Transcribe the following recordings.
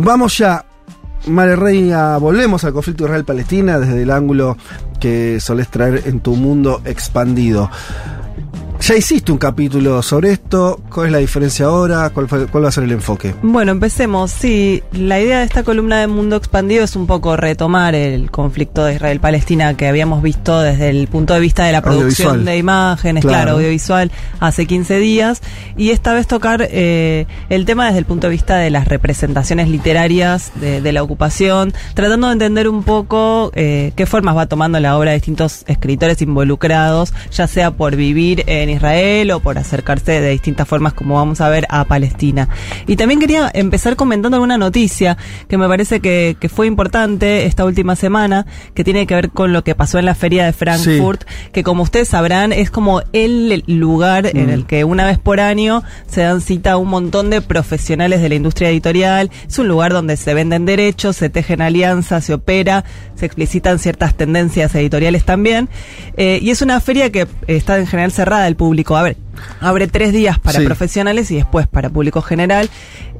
Vamos ya, María Reina, volvemos al conflicto Israel-Palestina desde el ángulo que solés traer en tu mundo expandido. Ya hiciste un capítulo sobre esto. ¿Cuál es la diferencia ahora? ¿Cuál, fue- cuál va a ser el enfoque? Bueno, empecemos. Sí, la idea de esta columna de Mundo Expandido es un poco retomar el conflicto de Israel-Palestina que habíamos visto desde el punto de vista de la producción de imágenes, Claro. claro, audiovisual, hace 15 días. Y esta vez tocar eh, el tema desde el punto de vista de las representaciones literarias de, de la ocupación, tratando de entender un poco eh, qué formas va tomando la obra de distintos escritores involucrados, ya sea por vivir en Israel o por acercarse de distintas formas, como vamos a ver, a Palestina. Y también quería empezar comentando alguna noticia que me parece que, que fue importante esta última semana, que tiene que ver con lo que pasó en la feria de Frankfurt, que como ustedes sabrán es como el lugar en Mm. el que una vez por año se dan cita a un montón de profesionales de la industria editorial. Es un lugar donde se venden derechos, se tejen alianzas, se opera, se explicitan ciertas tendencias editoriales también. Eh, y es una feria que está en general cerrada público. A ver, abre tres días para Sí. profesionales y después para público general.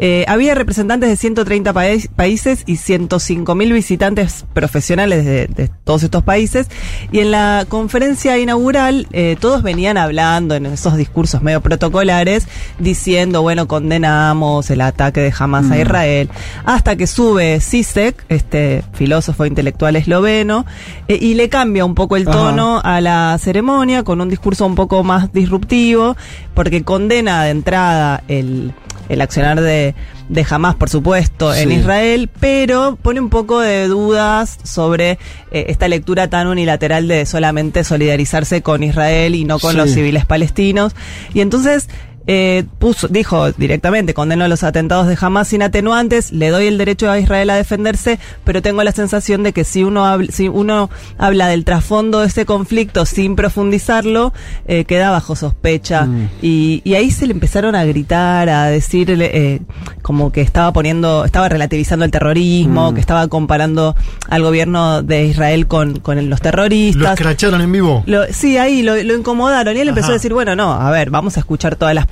Eh, había representantes de 130 país- países y 105 mil visitantes profesionales de, de todos estos países. Y en la conferencia inaugural, eh, todos venían hablando en esos discursos medio protocolares, diciendo, bueno, condenamos el ataque de Hamas a Mm. Israel. Hasta que sube Sisek, este filósofo intelectual esloveno, eh, y le cambia un poco el Ajá. tono a la ceremonia con un discurso un poco más disruptivo, porque condena de entrada el, el accionar de, de Hamas, por supuesto, en. Israel, pero pone un poco de dudas sobre eh, esta lectura tan unilateral de solamente solidarizarse con Israel y no con Sí. los civiles palestinos. Y entonces eh, puso, dijo directamente, condeno los atentados de Hamas sin atenuantes, le doy el derecho a Israel a defenderse, pero tengo la sensación de que si uno, habla, si uno habla del trasfondo de ese conflicto sin profundizarlo, eh, queda bajo sospecha. Mm. Y, y ahí se le empezaron a gritar, a decirle eh, como que estaba poniendo, estaba relativizando el terrorismo, Mm. que estaba comparando al gobierno de Israel con, con los Lo terroristas. escracharon en vivo. Lo- sí, ahí lo, lo incomodaron y él empezó a decir, bueno, no, a ver, vamos a escuchar todas las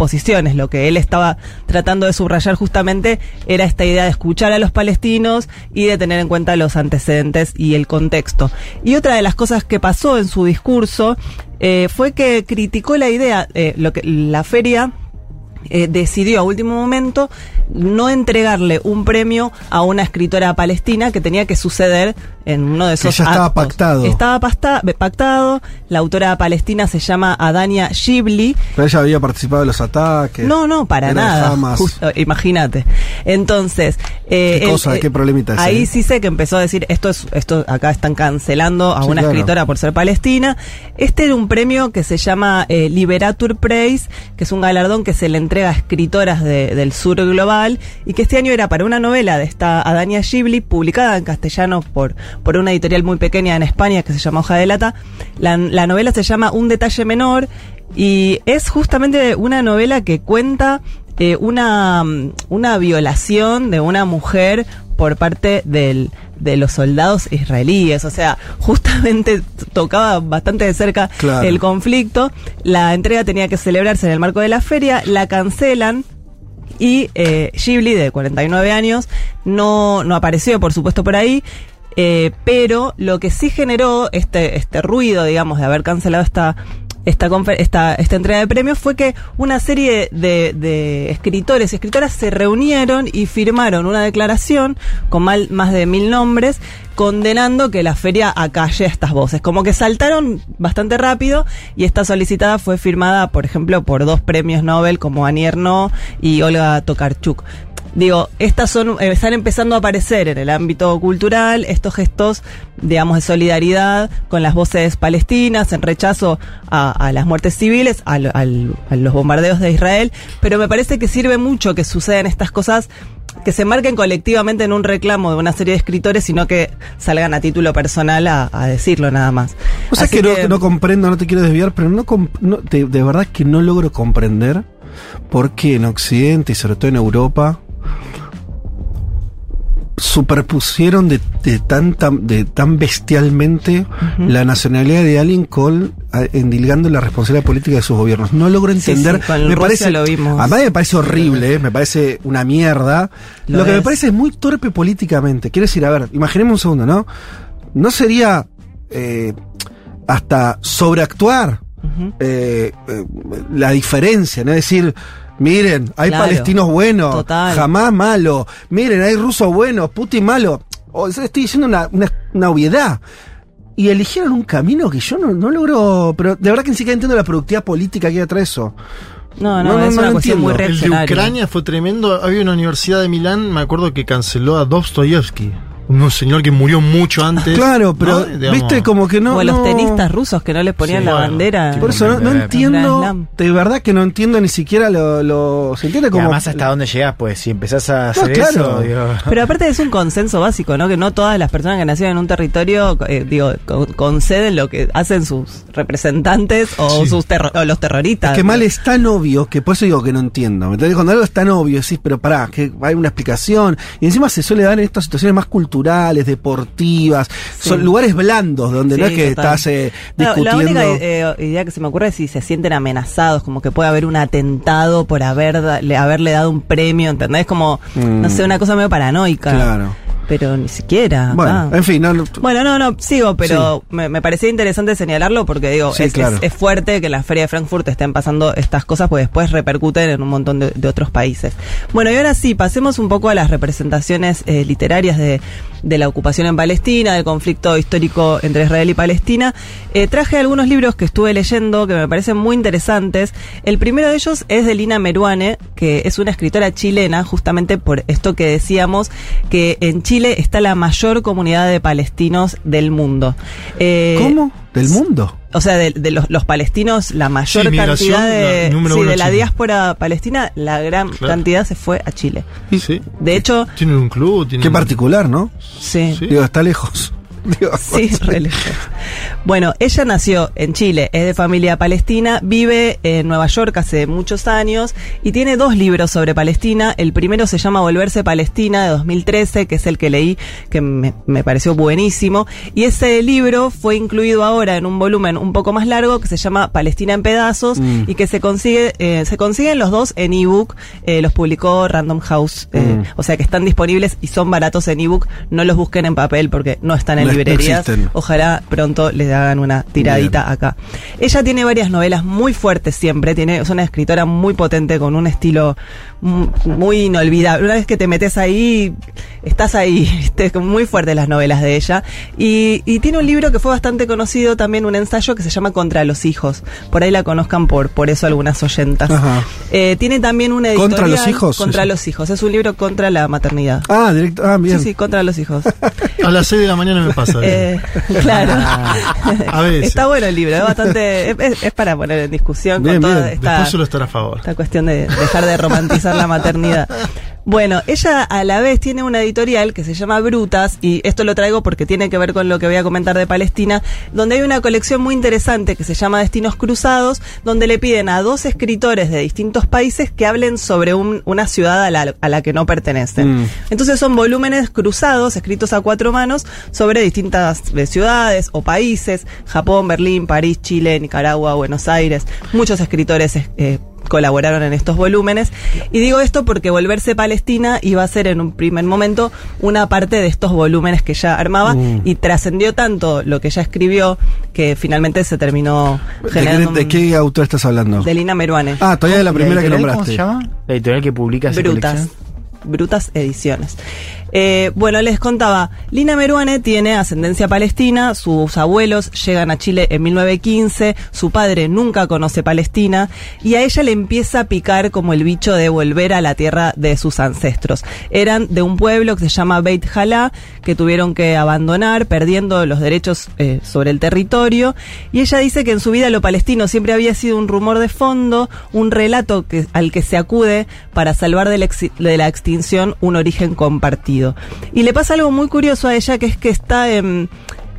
Lo que él estaba tratando de subrayar justamente era esta idea de escuchar a los palestinos y de tener en cuenta los antecedentes y el contexto. Y otra de las cosas que pasó en su discurso eh, fue que criticó la idea, eh, lo que la feria eh, decidió a último momento no entregarle un premio a una escritora palestina que tenía que suceder en uno de Que esos ya estaba actos. pactado. Estaba pasta- pactado. La autora palestina se llama Adania Shibli. Pero ella había participado de los ataques. No, no, para nada. Imagínate. Entonces, eh, ¿Qué el- cosa? eh, ¿Qué problemita ese, Ahí sí sé que empezó a decir esto es esto acá están cancelando a Sí, una claro. escritora por ser palestina. Este era un premio que se llama Liberatur Prize, que es un galardón que se le entrega a escritoras de- del sur global y que este año era para una novela de esta Adania Shibli publicada en castellano por por una editorial muy pequeña en España que se llama Hoja de Lata. La, la novela se llama Un detalle menor y es justamente una novela que cuenta eh, una, una violación de una mujer por parte del, de los soldados israelíes. O sea, justamente tocaba bastante de cerca Claro. el conflicto. La entrega tenía que celebrarse en el marco de la feria, la cancelan. Y eh, Ghibli, de 49 años, no, no apareció, por supuesto, por ahí. eh, pero lo que sí generó este, este ruido, digamos, de haber cancelado esta, esta, esta, esta entrega de premios fue que una serie de, de escritores y escritoras se reunieron y firmaron una declaración con mal- más de mil nombres condenando que la feria acalle estas voces. Como que saltaron bastante rápido y esta solicitada fue firmada, por ejemplo, por dos premios Nobel como Annie Ernaux y Olga Tokarczuk. Digo, estas son, eh, están empezando a aparecer en el ámbito cultural estos gestos, digamos, de solidaridad con las voces palestinas, en rechazo a, a las muertes civiles, al- a los bombardeos de Israel, pero me parece que sirve mucho que sucedan estas cosas que se marquen colectivamente en un reclamo de una serie de escritores, sino que salgan a título personal a, a decirlo nada más. O sea que, no, comprendo, no te quiero desviar, pero no, no- de, de verdad que no logro comprender por qué en Occidente y sobre todo en Europa superpusieron de, de tan, tan- de tan bestialmente la nacionalidad de alguien con endilgando la responsabilidad política de sus gobiernos. No logro entender. sí, me Rusia parece, lo vimos. A mí me parece horrible, eh, me parece una mierda. Lo, Lo que me parece es muy torpe políticamente. Quiero decir, a ver, imaginemos un segundo, ¿no? ¿No sería eh, hasta sobreactuar eh, eh, la diferencia, ¿no? Es decir, miren, hay Claro, palestinos buenos, total. jamás malo, miren, hay rusos buenos, Putin malo. O sea, estoy diciendo una, una, una obviedad. Y eligieron un camino que yo no, no logro, pero de verdad que ni siquiera entiendo la productividad política que hay atrás de eso. No, no, No, no, es no una lo cuestión muy entiendo. El de. Ucrania fue tremendo. Había una universidad de Milán, me acuerdo que canceló a Dostoyevsky. Un señor que murió mucho antes. Claro, pero ¿no? Digamos, viste como que no. o a los no- tenistas rusos que no les ponían Sí, la bueno, bandera. Por eso no, entiendo, de verdad que no entiendo ni siquiera lo, lo se entiende Y como además hasta dónde llegas, pues si empezás a hacer claro. eso, digo, Pero aparte es un consenso básico, ¿no? Que no todas las personas que nacieron en un territorio, eh, digo, conceden lo que hacen sus representantes o Sí. sus terro- o los terroristas. Es que mal es tan obvio que por eso digo que no entiendo. ¿Me entendés? Cuando algo es tan obvio, decís, pero pará, que hay una explicación. Y encima se suele dar en estas situaciones más culturales, deportivas. Sí. Son lugares blandos donde no es que total. estás eh, No, discutiendo. la única eh, idea que se me ocurre es si se sienten amenazados, como que puede haber un atentado por haber haberle dado un premio, ¿entendés? Como, Mm. no sé, una cosa medio paranoica. Claro. Pero ni siquiera. Bueno, acá. en fin, no, no- Bueno, no, no, sigo, pero me, me parecía interesante señalarlo porque digo, Sí, es, claro. es- es fuerte que en la Feria de Frankfurt estén pasando estas cosas, pues después repercuten en un montón de, de otros países. Bueno, y ahora sí, pasemos un poco a las representaciones eh, literarias de, de la ocupación en Palestina, del conflicto histórico entre Israel y Palestina. Eh, traje algunos libros que estuve leyendo que me parecen muy interesantes. El primero de ellos es de Lina Meruane, que es una escritora chilena, justamente por esto que decíamos, que en Chile está la mayor comunidad de palestinos del mundo. Eh, ¿Cómo? ¿Del mundo? O sea, de, de los, los palestinos, la mayor Sí, cantidad de, la sí, de la diáspora palestina, la gran Claro. cantidad se fue a Chile. Sí. De hecho, Tienen un club. Tienen Qué particular, ¿no? sí, Sí. Digo, está lejos. Digo, Sí, re lejos. Bueno, ella nació en Chile, es de familia palestina, vive en Nueva York hace muchos años y tiene dos libros sobre Palestina. El primero se llama Volverse Palestina de 2013, que es el que leí, que me, me pareció buenísimo. Y ese libro fue incluido ahora en un volumen un poco más largo que se llama Palestina en pedazos Mm. y que se consigue, eh, se consiguen los dos en ebook. Eh, los publicó Random House, eh, Mm. o sea que están disponibles y son baratos en ebook. No los busquen en papel porque no están en no librerías. Ojalá pronto les hagan una tiradita Bien. acá. Ella tiene varias novelas muy fuertes siempre, tiene, es una escritora muy potente con un estilo mu- muy inolvidable. Una vez que te metes ahí, estás ahí, muy fuertes las novelas de ella. Y, y tiene un libro que fue bastante conocido, también un ensayo que se llama Contra los hijos. Por ahí la conozcan por, por eso algunas oyentas. Ajá. Eh, tiene también una editorial. ¿Contra los hijos? Contra los hijos. Es un libro contra la maternidad. Ah, directo. Ah, bien. Sí, sí, contra los hijos. A las 6 de la mañana me pasa. Eh, claro. A veces. Está bueno el libro, es bastante. Es, es- para poner en discusión Bien, con toda bien. esta, Después a favor. esta cuestión de dejar de romantizar la maternidad. Bueno, ella a la vez tiene una editorial que se llama Brutas, y esto lo traigo porque tiene que ver con lo que voy a comentar de Palestina, donde hay una colección muy interesante que se llama Destinos Cruzados, donde le piden a dos escritores de distintos países que hablen sobre un- una ciudad a la, a la que no pertenecen. Mm. Entonces son volúmenes cruzados, escritos a cuatro manos, sobre distintas eh, ciudades o países, Japón, Berlín, París, Chile, Nicaragua, Buenos Aires. Muchos escritores eh, colaboraron en estos volúmenes. Y digo esto porque Volverse Palestina iba a ser en un primer momento una parte de estos volúmenes que ella armaba Mm. y trascendió tanto lo que ella escribió que finalmente se terminó ¿De qué, generando de qué autor estás hablando? de Lina Meruane. Ah, todavía de la primera que editorial nombraste. ¿Cómo se llama? La editorial que publica Brutas. colección. Brutas Ediciones. Eh, bueno, les contaba, Lina Meruane tiene ascendencia palestina, sus abuelos llegan a Chile en 1915, su padre nunca conoce Palestina y a ella le empieza a picar como el bicho de volver a la tierra de sus ancestros. Eran de un pueblo que se llama Beit Jalá, que tuvieron que abandonar, perdiendo los derechos eh, sobre el territorio, y ella dice que en su vida lo palestino siempre había sido un rumor de fondo, un relato que, al que se acude para salvar de la, de la extinción un origen compartido. Y le pasa algo muy curioso a ella, que es que está en...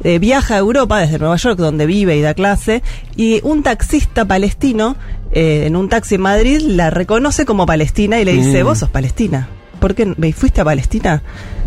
eh, viaja a Europa desde Nueva York, donde vive y da clase, y un taxista palestino, eh, en un taxi en Madrid, la reconoce como palestina y le dice, Mm. vos sos palestina. ¿Por qué me fuiste a Palestina?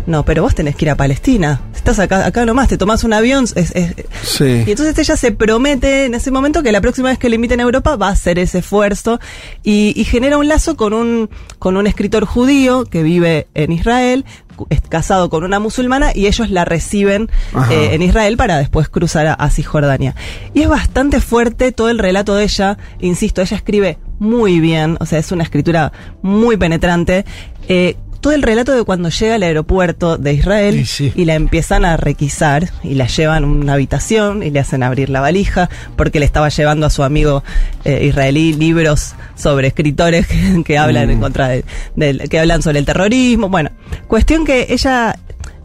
No, pero vos tenés que ir a Palestina. Estás acá, acá nomás, te tomás un avión. es- es- Sí. y entonces ella se promete en ese momento que la próxima vez que le inviten a Europa va a hacer ese esfuerzo y, y genera un lazo con un, con un escritor judío que vive en Israel, es casado con una musulmana y ellos la reciben eh, en Israel para después cruzar a, a Cisjordania. Y es bastante fuerte todo el relato de ella, insisto, ella escribe muy bien, o sea, es una escritura muy penetrante. Eh, todo el relato de cuando llega al aeropuerto de Israel Y sí. y la empiezan a requisar y la llevan a una habitación y le hacen abrir la valija porque le estaba llevando a su amigo eh, israelí libros sobre escritores que, que hablan en contra de, del- que hablan sobre el terrorismo. Bueno, cuestión que ella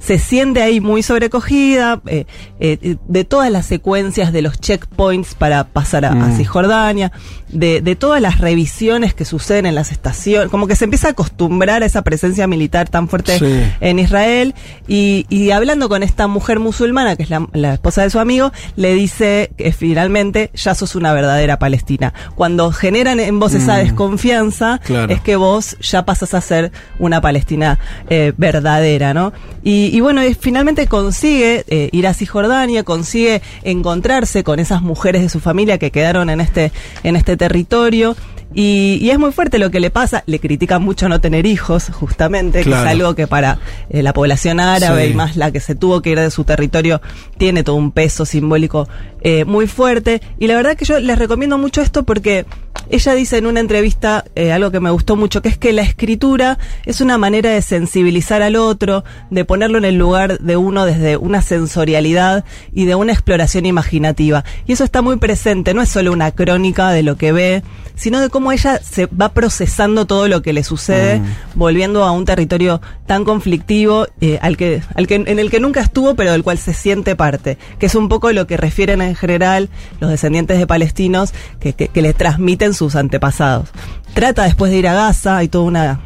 se siente ahí muy sobrecogida eh, eh, de todas las secuencias de los checkpoints para pasar a, a Mm. Cisjordania, de, de todas las revisiones que suceden en las estaciones, como que se empieza a acostumbrar a esa presencia militar tan fuerte Sí. en Israel y, y hablando con esta mujer musulmana, que es la, la esposa de su amigo, le dice que finalmente ya sos una verdadera palestina. Cuando generan en vos esa Mm. desconfianza, Claro. es que vos ya pasas a ser una palestina eh, verdadera, ¿no? Y, y bueno, y finalmente consigue eh, ir a Cisjordania, consigue encontrarse con esas mujeres de su familia que quedaron en este, en este territorio. Y, y es muy fuerte lo que le pasa. Le critican mucho no tener hijos, justamente, que es algo que para eh, la población árabe Sí. y más la que se tuvo que ir de su territorio tiene todo un peso simbólico eh, muy fuerte. Y la verdad que yo les recomiendo mucho esto porque ella dice en una entrevista eh, algo que me gustó mucho, que es que la escritura es una manera de sensibilizar al otro, de ponerlo en el lugar de uno desde una sensorialidad y de una exploración imaginativa. Y eso está muy presente, no es solo una crónica de lo que ve, sino de cómo ella se va procesando todo lo que le sucede, volviendo a un territorio tan conflictivo eh, al que, al que, en el que nunca estuvo, pero del cual se siente parte, que es un poco lo que refieren en general los descendientes de palestinos que, que, que le transmiten sus antepasados. Trata después de ir a Gaza, hay toda una,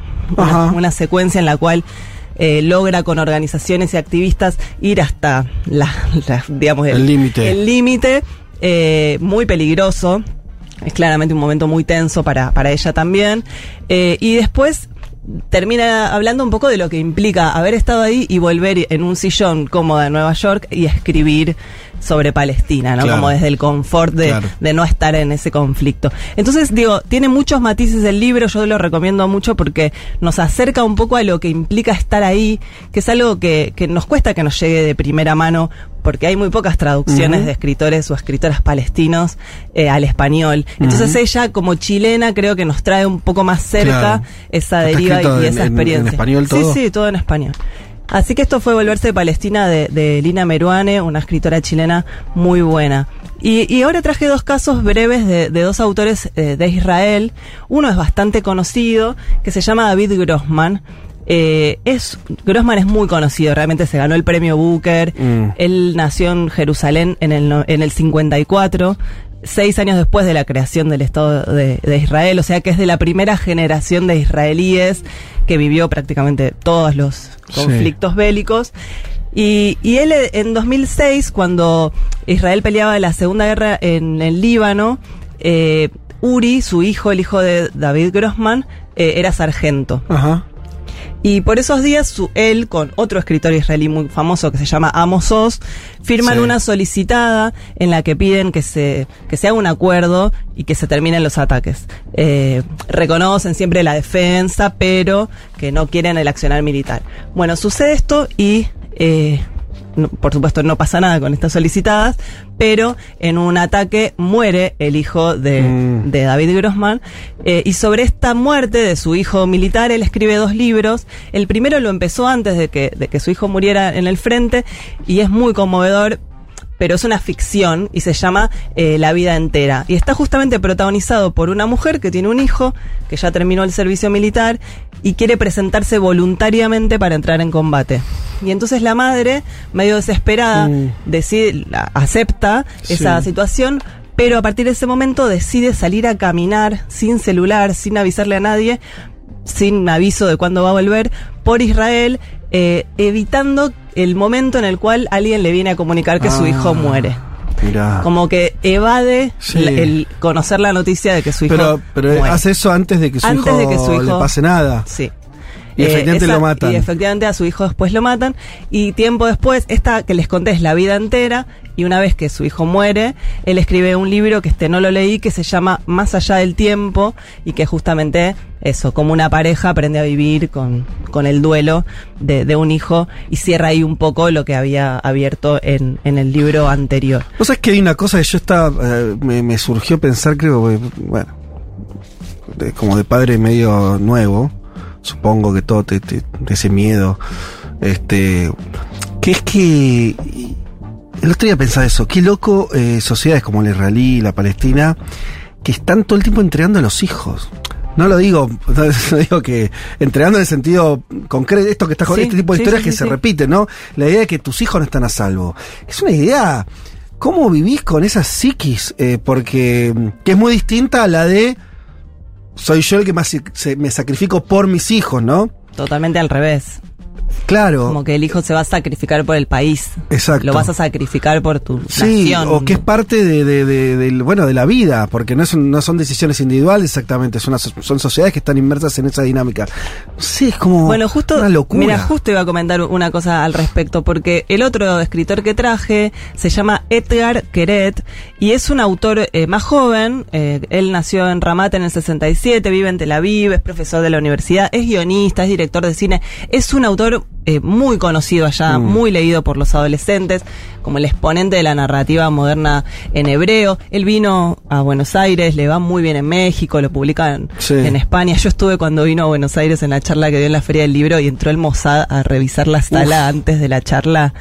una, secuencia en la cual eh, logra con organizaciones y activistas ir hasta la, la- digamos El límite. el límite eh, muy peligroso es claramente un momento muy tenso para, para ella también Eh, y después termina hablando un poco de lo que implica haber estado ahí y volver en un sillón cómoda en Nueva York y escribir sobre Palestina, ¿no? Claro. Como desde el confort de, Claro. de no estar en ese conflicto. Entonces, digo, tiene muchos matices el libro, yo lo recomiendo mucho porque nos acerca un poco a lo que implica estar ahí, que es algo que, que nos cuesta que nos llegue de primera mano, porque hay muy pocas traducciones de escritores o escritoras palestinos eh, al español. Entonces ella, como chilena, creo que nos trae un poco más cerca Claro. esa ¿Está deriva y, y en- esa en- en experiencia. español todo? Sí, sí, todo en español. Así que esto fue Volverse de Palestina de, de Lina Meruane, una escritora chilena muy buena. Y, y ahora traje dos casos breves de, de dos autores eh, de Israel. Uno es bastante conocido, que se llama David Grossman. Eh, es, Grossman es muy conocido, realmente se ganó el premio Booker. Mm. Él nació en Jerusalén en el, en el 54, seis años después de la creación del Estado de, de Israel, o sea que es de la primera generación de israelíes que vivió prácticamente todos los Sí. conflictos bélicos. Y, y él eh, en 2006, cuando Israel peleaba la Segunda Guerra en el Líbano, eh, Uri, su hijo, el hijo de David Grossman, eh, era sargento. Ajá. Y por esos días, su, él, con otro escritor israelí muy famoso que se llama Amos Oz, firman Sí. una solicitada en la que piden que se, que se haga un acuerdo y que se terminen los ataques. Eh, reconocen siempre la defensa, pero que no quieren el accionar militar. Bueno, sucede esto y eh, no- por supuesto no pasa nada con estas solicitadas, pero en un ataque muere el hijo de, Mm. de David Grossman. eh, y sobre esta muerte de su hijo militar, él escribe dos libros. El primero lo empezó antes de que, de que su hijo muriera en el frente y es muy conmovedor. Pero es una ficción y se llama eh, La vida entera. Y está justamente protagonizado por una mujer que tiene un hijo, que ya terminó el servicio militar y quiere presentarse voluntariamente para entrar en combate. Y entonces la madre, medio desesperada, Mm. decide, acepta Sí. esa situación, pero a partir de ese momento decide salir a caminar sin celular, sin avisarle a nadie, sin aviso de cuándo va a volver, por Israel, eh, evitando el momento en el cual alguien le viene a comunicar que su Ah, hijo muere. Mirá. Como que evade Sí. el conocer la noticia de que su hijo pero pero muere. hace eso antes de que su, Antes hijo, de que su le hijo- pase nada. Sí. Y efectivamente esa- lo matan. Y efectivamente a su hijo después lo matan. Y tiempo después, esta que les conté es la vida entera. Y una vez que su hijo muere, él escribe un libro que este no lo leí, que se llama Más allá del tiempo. Y que justamente eso, como una pareja aprende a vivir con, con el duelo de, de un hijo. Y cierra ahí un poco lo que había abierto en, en el libro anterior. Vos sabés que hay una cosa que yo estaba. eh, me, me surgió pensar, creo, que, bueno. de- como de padre medio nuevo. Supongo que todo te, te- ese miedo. Este. Que es que. El otro día pensaba eso. Qué loco eh, sociedades como la israelí, la palestina, que están todo el tiempo entregando a los hijos. No lo digo, no digo que entregando en el sentido concreto, esto que está con Sí, este tipo de sí, historias sí, que se repiten, ¿no? La idea de que tus hijos no están a salvo. Es una idea. ¿Cómo vivís con esa psiquis? Eh, porque que es muy distinta a la de soy yo el que más se- me sacrifico por mis hijos, ¿no? Totalmente al revés. Claro. Como que el hijo se va a sacrificar por el país. Exacto. Lo vas a sacrificar por tu Sí, nación. o que es parte de, de- bueno, de la vida, porque no, es no son decisiones individuales exactamente, son, son sociedades que están inmersas en esa dinámica. Sí, es como Bueno, justo, una locura. mira, justo iba a comentar una cosa al respecto, porque el otro escritor que traje se llama Edgar Queret y es un autor eh, más joven. eh, él nació en Ramat en el 67, vive en Tel Aviv, es profesor de la universidad, es guionista, es director de cine, es un autor eh, muy conocido allá, Mm. muy leído por los adolescentes, como el exponente de la narrativa moderna en hebreo. Él vino a Buenos Aires, le va muy bien en México, lo publican Sí. en España. Yo estuve cuando vino a Buenos Aires en la charla que dio en la Feria del Libro y entró el Mossad a revisar la sala antes de la charla.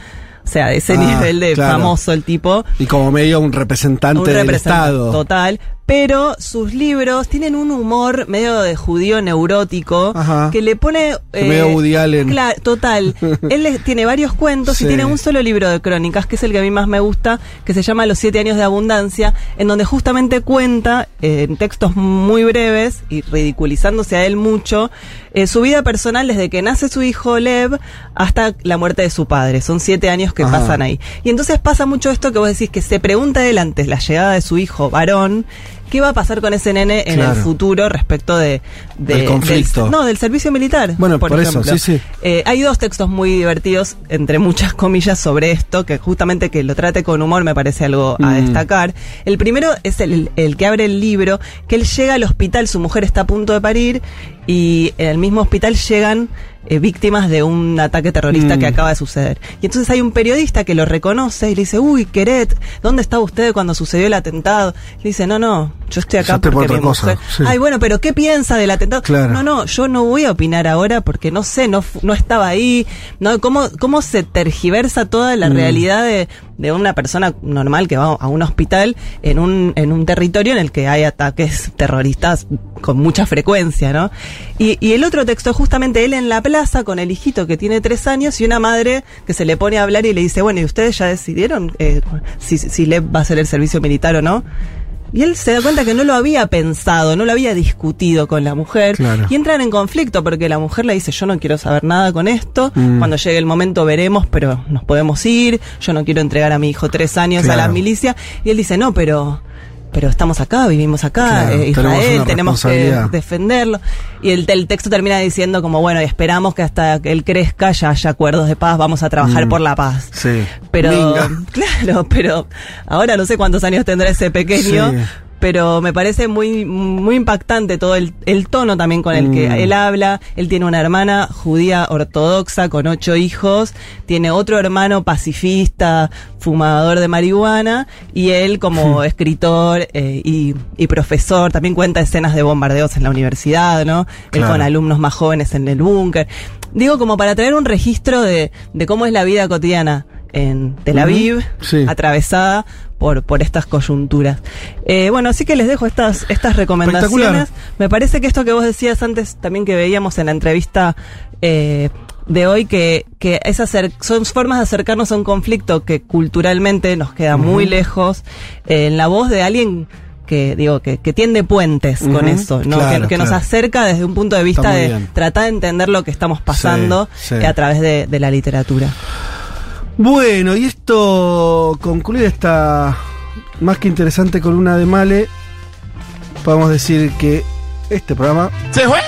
O sea, ese Ah, nivel de claro. famoso el tipo. Y como medio un representante Un del representante Estado. Total. Pero sus libros tienen un humor medio de judío neurótico Ajá. que le pone. eh, Medio Woody Allen. Total. Él tiene varios cuentos Sí. y tiene un solo libro de crónicas, que es el que a mí más me gusta, que se llama Los siete años de abundancia, en donde justamente cuenta eh, en textos muy breves y ridiculizándose a él mucho eh, su vida personal desde que nace su hijo Lev hasta la muerte de su padre. Son siete años que Ajá. pasan ahí. Y entonces pasa mucho esto que vos decís que se pregunta él antes la llegada de su hijo varón. ¿Qué va a pasar con ese nene en Claro. el futuro respecto de, de- Del conflicto. no, del servicio militar. Bueno, por eso, sí, sí. Eh, hay dos textos muy divertidos, entre muchas comillas, sobre esto, que justamente que lo trate con humor me parece algo a Mm. destacar. El primero es el, el que abre el libro, que él llega al hospital, su mujer está a punto de parir, y en el mismo hospital llegan eh, víctimas de un ataque terrorista Mm. que acaba de suceder. Y entonces hay un periodista que lo reconoce y le dice, uy, Queret, ¿dónde estaba usted cuando sucedió el atentado? Le dice, no, no, yo estoy acá por porque otra mi mujer... sí. Ay, bueno, pero ¿qué piensa del atentado? Claro. No, no, yo no voy a opinar ahora porque no sé, no, no estaba ahí, no cómo, cómo se tergiversa toda la Mm. realidad de, de una persona normal que va a un hospital en un, en un territorio en el que hay ataques terroristas con mucha frecuencia, ¿no? Y, y el otro texto, justamente él en la plaza con el hijito que tiene tres años y una madre que se le pone a hablar y le dice, bueno, ¿y ustedes ya decidieron eh, si, si Lev va a hacer el servicio militar o no? Y él se da cuenta que no lo había pensado, no lo había discutido con la mujer. Claro. Y entran en conflicto porque la mujer le dice, yo no quiero saber nada con esto, Mm. cuando llegue el momento veremos, pero nos podemos ir, yo no quiero entregar a mi hijo tres años a la milicia. Y él dice, no, pero... Pero estamos acá, vivimos acá, Claro, eh, Israel, tenemos que defenderlo. Y el, el texto termina diciendo como, bueno, esperamos que hasta que él crezca ya haya acuerdos de paz, vamos a trabajar Mm. por la paz. Sí. Pero, Minga. claro, pero ahora no sé cuántos años tendrá ese pequeño, Sí. Pero me parece muy, muy impactante todo el, el tono también con el Mm. que él habla. Él tiene una hermana judía ortodoxa con ocho hijos, tiene otro hermano pacifista, fumador de marihuana, y él como escritor eh, y, y profesor también cuenta escenas de bombardeos en la universidad, ¿no? Él con alumnos más jóvenes en el búnker. Digo, como para traer un registro de, de cómo es la vida cotidiana en Tel Aviv, sí. atravesada por, por estas coyunturas. Eh, bueno, así que les dejo estas, estas recomendaciones. Me parece que esto que vos decías antes, también que veíamos en la entrevista eh, de hoy, que, que es acer- son formas de acercarnos a un conflicto que culturalmente nos queda muy lejos, eh, en la voz de alguien que digo que, que tiende puentes con eso, ¿no? claro, que, que nos acerca desde un punto de vista de bien. tratar de entender lo que estamos pasando Sí, sí. a través de, de la literatura. Bueno, y esto concluye esta más que interesante columna de Male. Podemos decir que este programa ¡Se fue!